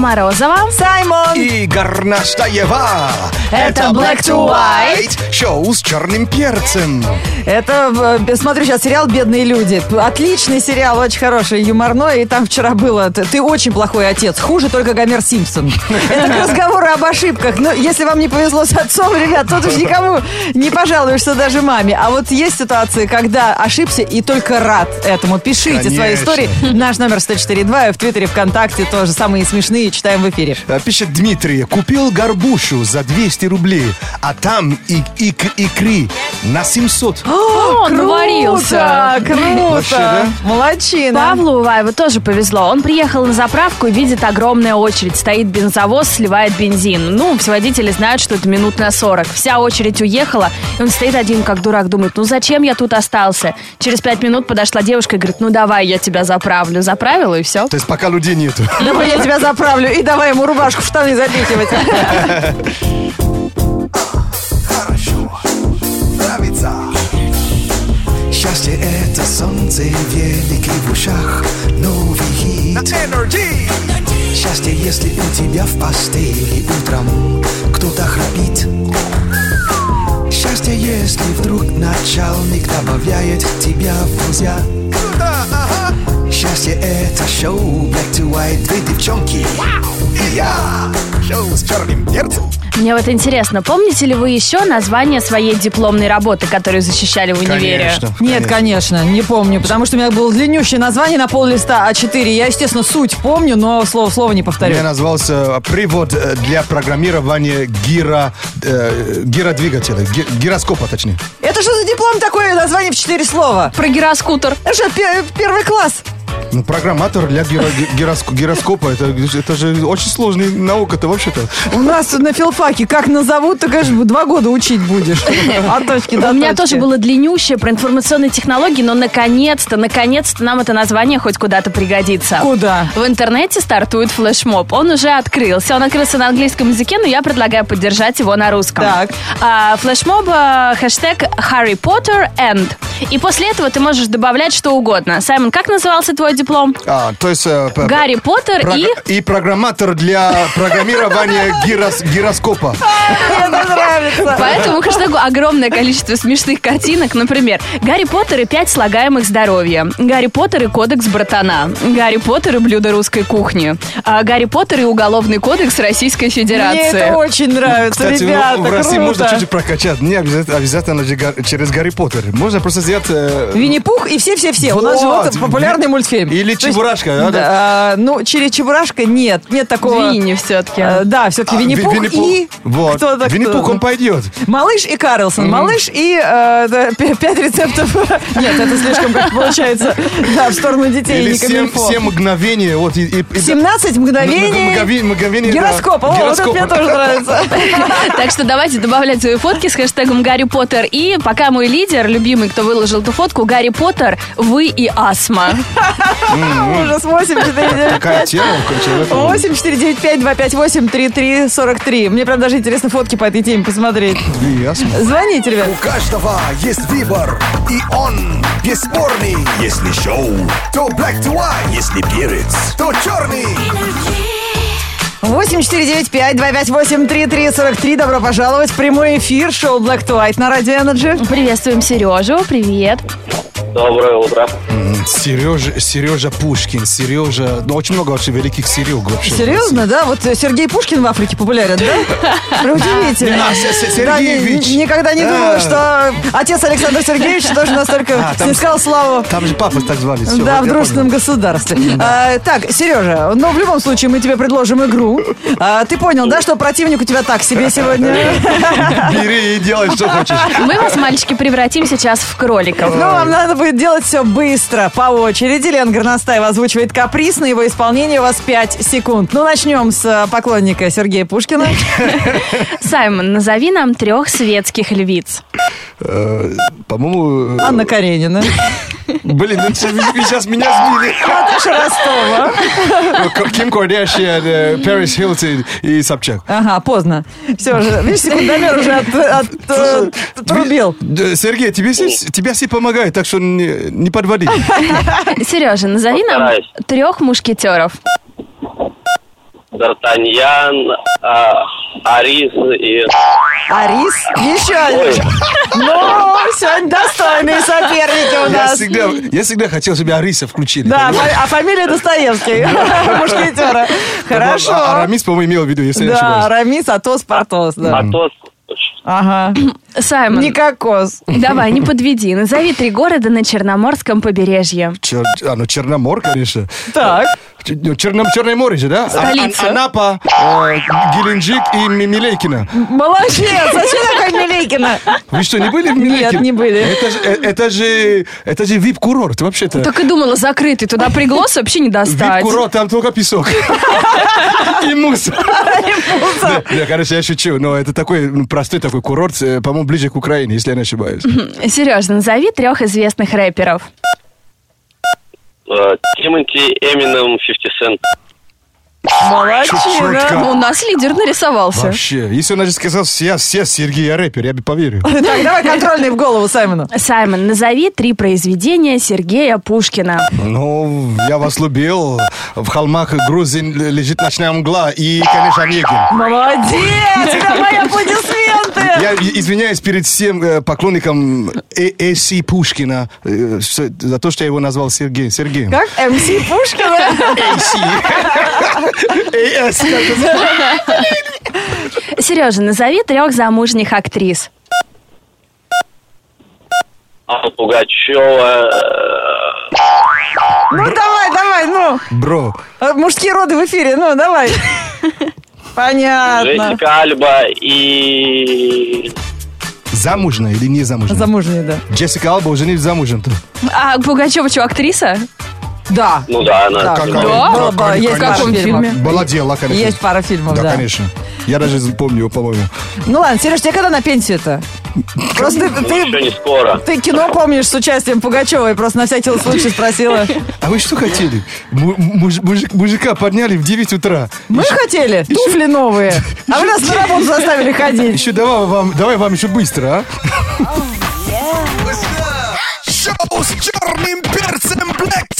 Морозова. Саймон! И Горнаштаева. Это Black to White. Шоу с черным перцем. Это, э, смотрю сейчас сериал «Бедные люди». Отличный сериал, очень хороший, юморной. И там вчера было «Ты очень плохой отец, хуже только Гомер Симпсон». Это к разговору об ошибках. Но если вам не повезло с отцом, ребят, тут уж никому не пожалуешься даже маме. А вот есть ситуации, когда ошибся и только рад этому. Пишите свои Конечно. истории. Наш номер 104.2 и в Твиттере, ВКонтакте тоже самые смешные читаем в эфире. А, Пишет Дмитрий, купил горбушу за 200 рублей, а там и, и, икры на 700. О, он наварился. Круто! Вообще, да? Молодчина! Павлу Уваеву тоже повезло. Он приехал на заправку и видит огромная очередь. Стоит бензовоз, сливает бензин. Ну, все водители знают, что это минут на 40. Вся очередь уехала, и он стоит один как дурак, думает, ну зачем я тут остался? Через пять минут подошла девушка и говорит, ну давай я тебя заправлю. Заправила и все. То есть пока людей нету. Давай я тебя заправлю и давай ему рубашку в штаны запихивать. Счастье это солнце великий в ушах, новый хит. Счастье, если у тебя в постели утром кто-то храпит. Счастье, если вдруг начальник добавляет тебя в друзья. Счастье это шоу Black to White, две девчонки и я. Шоу с черным перцем. Мне вот интересно, помните ли вы еще название своей дипломной работы, которую защищали в универе? Конечно. Нет, конечно, не помню, потому что у меня было длиннющее название на пол листа А4. Я, естественно, суть помню, но слово слово не повторю. Я назвался привод э, для программирования гиро, э, гиродвигателя, ги- гироскопа точнее. Это что за диплом такое? Название в четыре слова. Про гироскутер. Это же пе- первый класс. Ну, программатор для гиро- ги- гироск- гироскопа, это, это же очень сложная наука-то вообще-то. У нас на филфаке как назовут, ты, конечно, два года учить будешь. От точки до У меня тоже было длиннющее про информационные технологии, но наконец-то, наконец-то нам это название хоть куда-то пригодится. Куда? В интернете стартует флешмоб. Он уже открылся. Он открылся на английском языке, но я предлагаю поддержать его на русском. Так. А, флешмоб а, хэштег Harry Potter and. И после этого ты можешь добавлять что угодно. Саймон, как назывался твой диплом? А, то есть... э, Гарри Поттер и... И программатор для программирования гирос- гироскопа. Мне нравится. По этому хэштегу огромное количество смешных картинок. Например, Гарри Поттер и пять слагаемых здоровья. Гарри Поттер и кодекс братана. Гарри Поттер и блюдо русской кухни. А, Гарри Поттер и уголовный кодекс Российской Мне Федерации. это очень нравится, Кстати, ну, ребята, в России круто. можно чуть-чуть прокачать. Не обязательно, обязательно через Гарри Поттер. Можно просто сделать... э, Винни-Пух и все-все-все. У нас же Вот. вот популярный мультфильм. Или То есть, Чебурашка, да, да? а, ну, через Чебурашка нет. Нет такого. Винни все-таки. Э, Да, все-таки А, Винни-Пух Винни-Пух. и... Вот. Кто-то, Винни-Пух, кто-то. он пойдет. Малыш и Карлсон. Малыш и э, пять рецептов. Нет, это слишком как получается. Да, в сторону детей Или не семь, камильфо. семь мгновений. Вот, и, и- и- 17 мгновений. Мгнове- мгновений, да. Гироскопа. О, вот это мне тоже нравится. Так что давайте добавлять свои фотки с хэштегом Гарри Поттер. И пока мой лидер, любимый, кто выложил эту фотку, Гарри Поттер, вы и астма. Ужас. 8 4 Какая тема у человека. 8 4 9 5 2 5 8 3 3 43. Мне прям даже интересно фотки по этой теме посмотреть. Ясно. Звоните, ребят. У каждого есть выбор, и он бесспорный. Если шоу, то black to white. Если перец, то черный. 8 4 9 5 2 5 8 3 3 43. Добро пожаловать в прямой эфир шоу Black to White на Радио Energy. Приветствуем Сережу. Привет. Доброе утро. Сережа, Сережа Пушкин, Сережа... Ну, очень много вообще великих Серег вообще. Серьезно, да? Вот э, Сергей Пушкин в Африке популярен, да? Удивительно. Не- Сергеевич. никогда не думала, что отец Александр Сергеевич тоже настолько А, снискал славу. Там же папа так звали. Да, в дружественном государстве. А, так, Сережа, ну в любом случае мы тебе предложим игру. А, ты понял, да, что противник у тебя так себе сегодня? Бери и делай, что хочешь. Мы вас, мальчики, превратим сейчас в кроликов. Ну, вам надо будет делать все быстро, по очереди. Лен Горностаева озвучивает каприз. На его исполнение у вас 5 секунд. Ну, начнем с э, поклонника Сергея Пушкина. Саймон, назови нам трех светских львиц. Э, По-моему... э, Анна Каренина. Блин, ну сейчас меня сбили. Наташа Ростова. Ну, Ким Кардашьян, Пэрис Хилтон и Собчак. Ага, поздно. Все же, видишь, секундомер уже от- от- отрубил. Сергей, тебе, все- помогают, так что не, не подводи. Сережа, назови нам трех мушкетеров. Д'Артаньян, а, Арис и... Арис? Еще один. Ну, сегодня достойные соперники у Я нас. всегда, я всегда хотел, чтобы Ариса включили. Да, понимаешь? фа- а фамилия Достоевский. Мушкетера. Хорошо. А Арамис, по-моему, имел в виду, если я не Да, ошибаюсь. Рамис, Атос, Портос. да. Атос. Ага. Саймон, Никакос. давай, не подведи. Назови три города на Черноморском побережье. Чер- а, ну Черномор, конечно. Так. Черном, Черное море же, да? А- Столица. А- Анапа, э, Геленджик и Ми- Милейкино. Молодец. Зачем такой Милейкина? Вы что, не были в Милейкино? Нет, не были. Это же, э, это же, это же вип-курорт, вообще-то. Так и думала, закрытый. Туда приглас вообще не достать. Вип-курорт, там только песок. И мусор. Да, конечно, я шучу, но это такой ну, простой такой курорт, э, по-моему, ближе к Украине, если я не ошибаюсь. Сереж, назови трех известных рэперов. Э, Тимати, Эминем, 50 Cent. Молодчина. Чуть-чуть. У нас лидер нарисовался. Вообще, если он даже сказал, я все Сергей, я рэпер, я бы поверил. Так, давай контрольный в голову Саймону. Саймон, назови три произведения Сергея Пушкина. Ну, я вас любил. В холмах Грузин лежит ночная мгла. И, конечно, Онегин. Молодец! Давай аплодисменты! Я извиняюсь перед всем э, поклонникам Э- Эси Пушкина э, за то, что я его назвал Сергеем. Сергеем. Как МС Пушкина? Эйс, это? Сережа, назови трех замужних актрис. Алла Пугачева, э, Ну, давай, давай, ну. Бро, А, Мужские роды в эфире, ну, давай. Понятно. Джессика Альба и... замужная или не замужная? Замужние, да. Джессика Алба уже не замужем-то. А Пугачева что, актриса? Да. Ну да, она... Да, Как- Да? было- было- есть В каком фильме? Была дела, конечно. Есть пара фильмов, Да, да. конечно. Я даже помню его, по-моему. Ну ладно, Сереж, тебе когда на пенсию-то? Просто ты, Ну, еще ты, не скоро. ты кино помнишь с участием Пугачевой, просто на всякий случай спросила. А вы что хотели? Му- муж- мужик- мужика подняли в 9 утра. Мы хотели туфли новые, а вы нас на работу заставили ходить. Еще давай вам, давай вам еще быстро, а? Шоу с черным перцем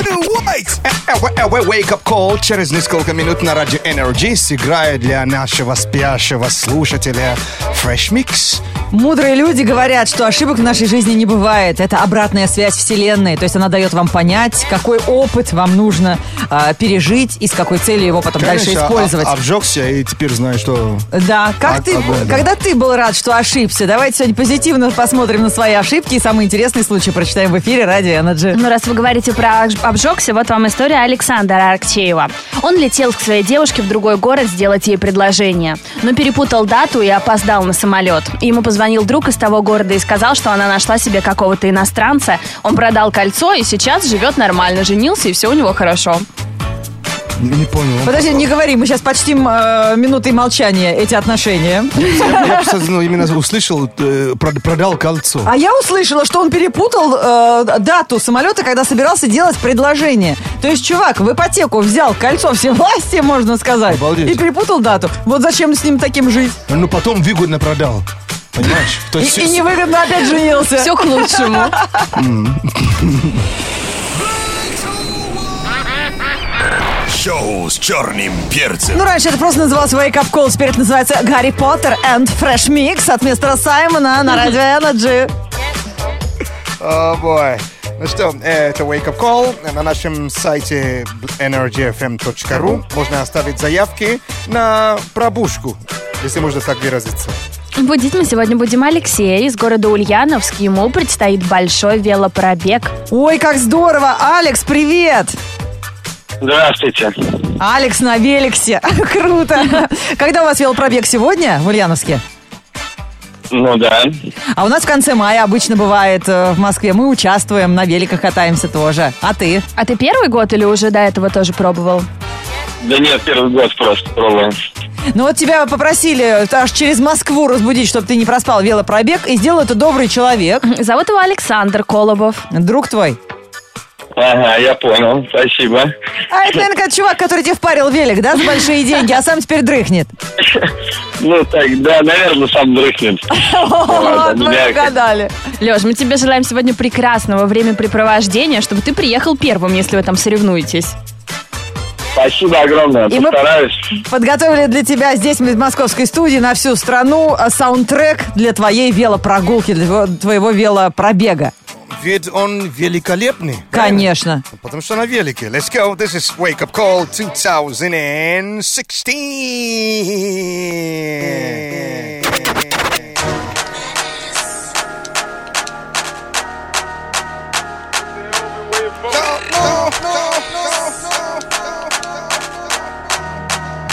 Black to White. Э, Wake Up Call через несколько минут на радио Energy сыграет для нашего спящего слушателя Fresh Mix. Мудрые люди говорят, что ошибок в нашей жизни не бывает. Это обратная связь Вселенной. То есть она дает вам понять, какой опыт вам нужно а, пережить и с какой целью его потом дальше Конечно, использовать. об- обжегся и теперь знаю, что... Да, как А- ты, огонь, да. когда ты был рад, что ошибся? Давайте сегодня позитивно посмотрим на свои ошибки и самые интересные случаи прочитаем в эфире Радио Energy. Ну, раз вы говорите про обжегся, вот вам история Александра Аркчеева. Он летел к своей девушке в другой город сделать ей предложение, но перепутал дату и опоздал на самолет. Ему позвонил друг из того города и сказал, что она нашла себе какого-то иностранца. Он продал кольцо и сейчас живет нормально, женился и все у него хорошо. Не понял. он- Подожди, не говори, мы сейчас почтим э, минутой молчания эти отношения. Я просто ну, именно услышал, э, прод- продал кольцо. А я услышала, что он перепутал э, дату самолета, когда собирался делать предложение. То есть, чувак в ипотеку взял кольцо всевластия, можно сказать, Обалдеть. и перепутал дату. Вот зачем с ним таким жить? Ну, потом выгодно продал. Понимаешь? То И, есть и невыгодно опять женился. Все к лучшему. Шоу с черным перцем. Ну, раньше это просто называлось Wake Up Call, теперь это называется Гарри Поттер and Fresh Mix от мистера Саймона на Радио Energy. О, бой. Ну что, это Wake Up Call. На нашем сайте energyfm.ru можно оставить заявки на пробушку, если можно так выразиться. Будить мы сегодня будем Алексея из города Ульяновск. Ему предстоит большой велопробег. Ой, как здорово! Алекс, привет! Здравствуйте. Алекс на Великсе. Круто. Когда у вас велопробег сегодня в Ульяновске? Ну да. А у нас в конце мая обычно бывает э, в Москве. Мы участвуем, на великах катаемся тоже. А ты? А ты первый год или уже до этого тоже пробовал? Да нет, первый год просто пробуем. Ну вот тебя попросили аж через Москву разбудить, чтобы ты не проспал велопробег. И сделал это добрый человек. Зовут его Александр Колобов. Друг твой. Ага, я понял. Спасибо. А это, наверное, чувак, который тебе впарил велик, да, за большие деньги, а сам теперь дрыхнет. Ну так, да, наверное, сам дрыхнет. Вот, мы угадали. Леш, мы тебе желаем сегодня прекрасного времяпрепровождения, чтобы ты приехал первым, если вы там соревнуетесь. Спасибо огромное, И мы- постараюсь. Подготовили для тебя здесь, в московской студии, на всю страну а, саундтрек для твоей велопрогулки, для твоего- твоего велопробега. Ведь он великолепный. Конечно. Потому что на велике. Let's go. This is Wake Up Call 2016.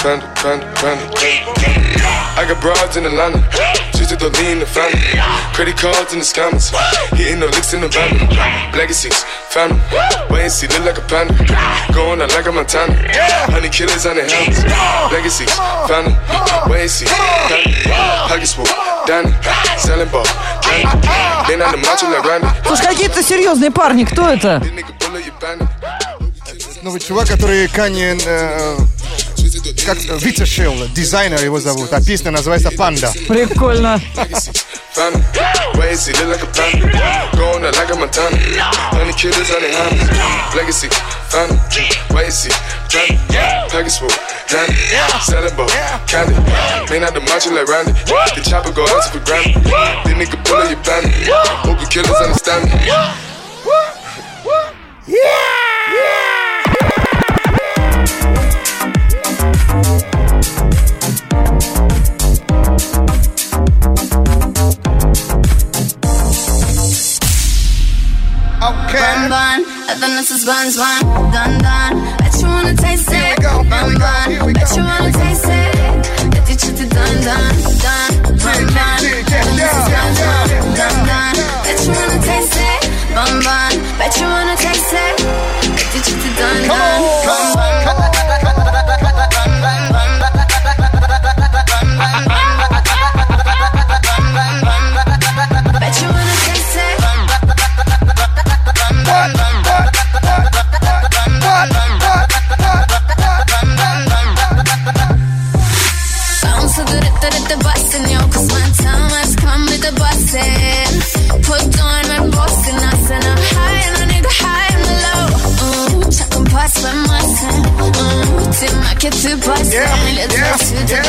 Panda, panda, panda, panda. I got broads in Atlanta. To the lean the family. Credit cards in the scammers. Hitting the licks in the van. Legacies, family. Wait and see, look like a panda. Going out like a Montana. Honey killers on the helmets. Legacies, family. Wait and see, family. Pockets full, Danny. Selling ball. Been on the macho like Randy. Слушай, какие-то серьезные парни, кто это? Новый чувак, который Канье э, как вытащил, дизайнер его зовут, а песня называется «Панда». Прикольно. Legacies, family. Wait and see, look like a panda. Going out like a Montana. Honey killers on the helmets. Legacy, family. Wait and see, family. Pockets full, Danny. Selling ball, candy. May not the macho like Randy. The chopper go out for granted. This nigga bullet your bandit. Hope the killers understand me. Okay. Bun bun, I think this is buns bun, dun dun. Bet you wanna taste it. go, here Bun we go, bun, here we bet go, you wanna taste it. Bet you chitty dun dun dun. Bun bun, I think this is buns bun, dun dun. Bet you wanna taste it. Bun bun, bet you wanna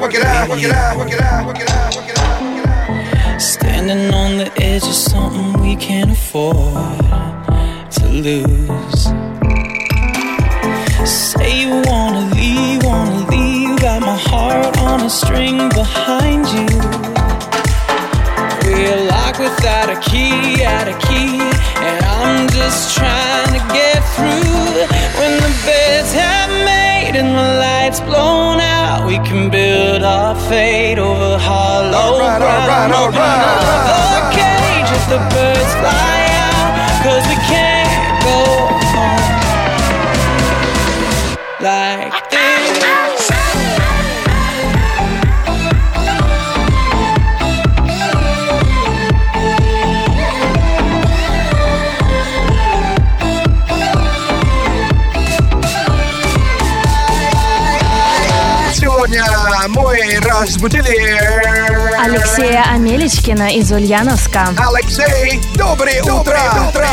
work it out, work it out, work it out, work it out, work it out. Standing on the edge of something we can't afford to lose. Say you wanna leave, wanna leave. Got my heart on a string behind you. We're locked without a key, out a key. And I'm just trying to get through. When the beds have made and the lights blown out, we can build fade over hollow right, ground. Right, right, Open up the cage as the birds fly. Разбудили Алексея Амелечкина из Ульяновска. Алексей, доброе утро! утро.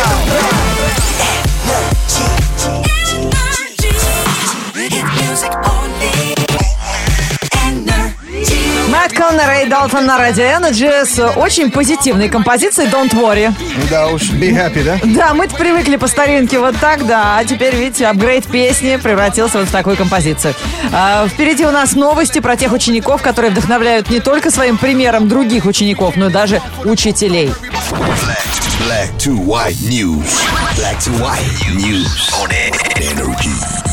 Мэтт Коннор и Далтон на радио Energy с очень позитивной композицией Don't Worry. Да уж, be happy, да? Да, мы привыкли по старинке вот так, да. А теперь, видите, апгрейд песни превратился вот в такую композицию. А, впереди у нас новости про тех учеников, которые вдохновляют не только своим примером других учеников, но и даже учителей. Black to white news. Black to white news on energy.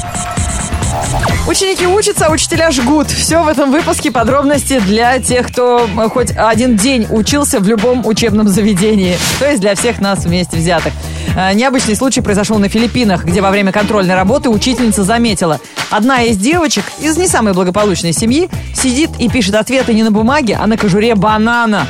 Ученики учатся, а учителя жгут. Все в этом выпуске подробности для тех, кто э, хоть один день учился в любом учебном заведении. То есть для всех нас вместе взятых. Э, Необычный случай произошел на Филиппинах, где во время контрольной работы учительница заметила. Одна из девочек из не самой благополучной семьи сидит и пишет ответы не на бумаге, а на кожуре банана.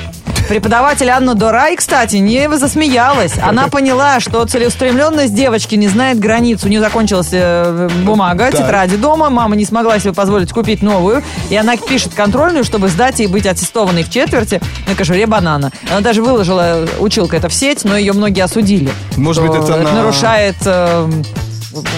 Преподаватель Анна Дорай, кстати, не засмеялась. Она поняла, что целеустремленность девочки не знает границ. У нее закончилась э, бумага, тетради дома. Мама не смогла себе позволить купить новую. И она пишет контрольную, чтобы сдать и быть аттестованной в четверти на кожуре банана. Она даже выложила, училка это в сеть, но ее многие осудили. Может быть, Что это на- нарушает э,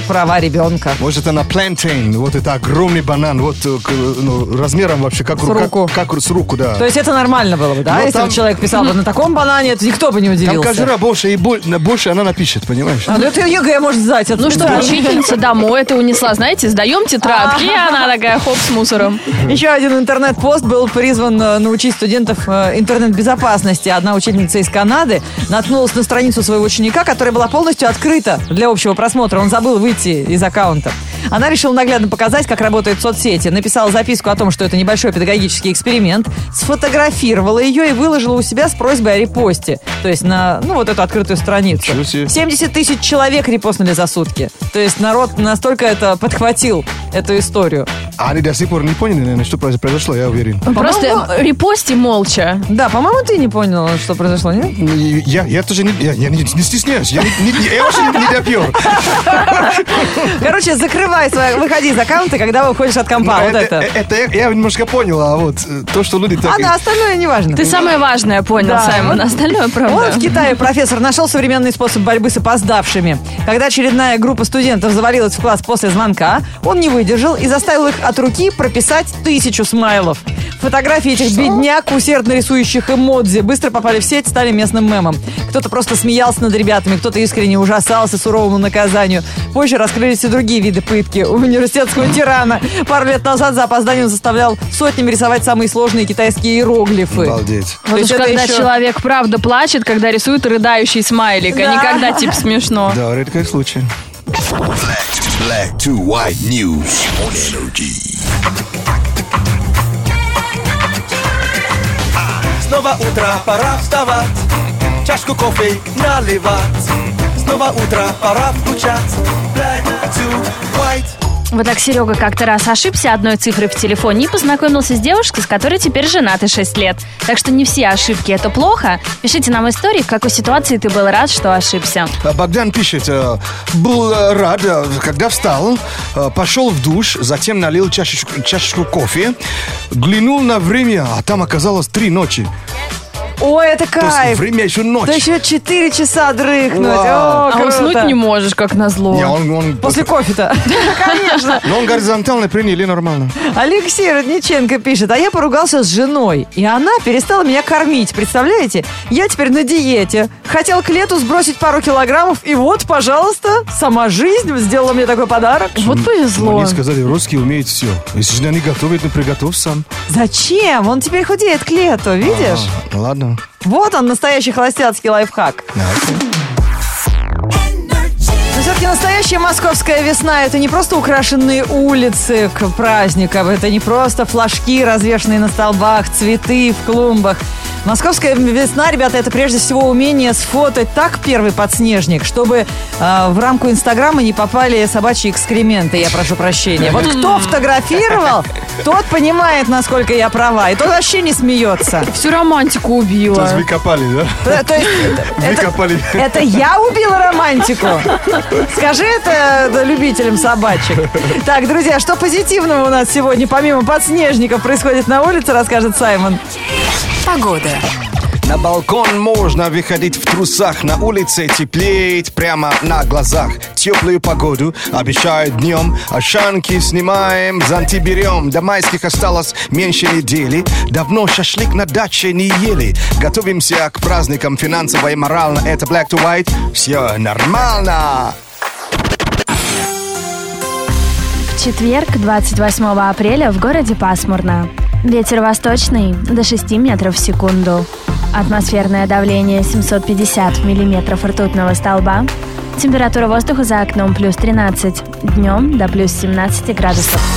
права ребенка. Может, это на plantain, вот это огромный банан, вот э, к- ну, размером вообще как, С ру- руку. Как, как с руку, да. То есть это нормально было бы, да? Но Если там- бы человек писал бы на таком банане, это никто бы не Там удивился. кожура больше, и больше она напишет, понимаешь? А, ну это ЕГЭ может сдать. это Ну что, да. учительница домой это унесла, знаете, сдаем тетрадки, и она такая хоп с мусором. Еще один интернет-пост был призван э, научить студентов э, интернет-безопасности. Одна учительница из Канады наткнулась на страницу своего ученика, которая была полностью открыта для общего просмотра. Он забыл выйти из аккаунта. Она решила наглядно показать, как работают соцсети. Написала записку о том, что это небольшой педагогический эксперимент, сфотографировала ее и выложила у себя с просьбой о репосте. То есть на, ну, вот эту открытую страницу. Ничего себе. 70 тысяч человек репостнули за сутки. То есть народ настолько это подхватил, эту историю. А они до сих пор не поняли, наверное, что произ- произошло, я уверен. Просто репости молча. Да, по-моему, ты не понял, что произошло, нет? Ну, Я, я тоже не, я, я не, не стесняюсь, я, не, не- я вообще не, не допер. Короче, закрывай свой, выходи из аккаунта, когда выходишь от компа. Вот это. это я, я немножко понял, а вот э, то, что люди так... А да, остальное не важно. Ты самое важное понял, Да. Саймон, остальное Вот правда. в Китае профессор нашел современный способ борьбы с опоздавшими. Когда очередная группа студентов завалилась в класс после звонка, он не выдержал и заставил их от руки прописать тысячу смайлов. Фотографии этих бедняк, усердно рисующих эмодзи, быстро попали в сеть, стали местным мемом. Кто-то просто смеялся над ребятами, кто-то искренне ужасался суровому наказанию. Позже раскрылись и другие виды пытки. У университетского тирана пару лет назад за опоздание он заставлял сотнями рисовать самые сложные китайские иероглифы. Обалдеть. Вот То уж когда еще- человек правда плачет, когда рисует рыдающий смайлик, а Да. не когда типа смешно. Да, редкий случай. Black to white news on energy. Снова утро, пора вставать, чашку кофе наливать. Снова утро, пора включать. Black to white. Вот так Серега как-то раз ошибся одной цифрой в телефоне и познакомился с девушкой, с которой теперь женаты 6 лет. Так что не все ошибки это плохо. Пишите нам истории, в какой ситуации ты был рад, что ошибся. А Богдан пишет, э, был э, рад, э, когда встал, пошел в душ, затем налил чашечку, чашечку кофе, глянул на время, а там оказалось три ночи. Ой, это То есть кайф! время еще ночь. Да еще 4 часа дрыхнуть. Вау. О, А круто. уснуть не можешь, как назло. Не, он, он- После кофе-то. Конечно. но он горизонтально приняли нормально. Алексей Родниченко пишет, а я поругался с женой, и она перестала меня кормить. Представляете? Я теперь на диете. Хотел к лету сбросить пару килограммов, и вот, пожалуйста, сама жизнь сделала мне такой подарок. Вот повезло. Мне сказали, русские умеют все. Если жена не готовит, ну приготовь сам. Зачем? Он теперь худеет к лету, видишь? А, ладно. Вот он, настоящий холостяцкий лайфхак. Но все-таки настоящая московская весна – это не просто украшенные улицы к праздникам, это не просто флажки, развешенные на столбах, цветы в клумбах. Московская весна, ребята, это прежде всего умение сфотать так первый подснежник, чтобы э, в рамку Инстаграма не попали собачьи экскременты, я прошу прощения. Вот кто фотографировал, тот понимает, насколько я права, и тот вообще не смеется. Всю романтику То убила. есть вы копали, да? То есть Вы это, копали. это я убила романтику? Скажи это да, любителям собачек. Так, друзья, что позитивного у нас сегодня, помимо подснежников, происходит на улице, расскажет Саймон. Погода. На балкон можно выходить в трусах, на улице теплеет прямо на глазах. Теплую погоду обещают днем, ошанки снимаем, зонти берем. До майских осталось меньше недели, давно шашлык на даче не ели. Готовимся к праздникам финансово и морально, это Black to White, все нормально. В четверг, 28 апреля, в городе пасмурно. Ветер восточный до 6 метров в секунду. Атмосферное давление 750 миллиметров ртутного столба. Температура воздуха за окном плюс 13. Днем до плюс 17 градусов.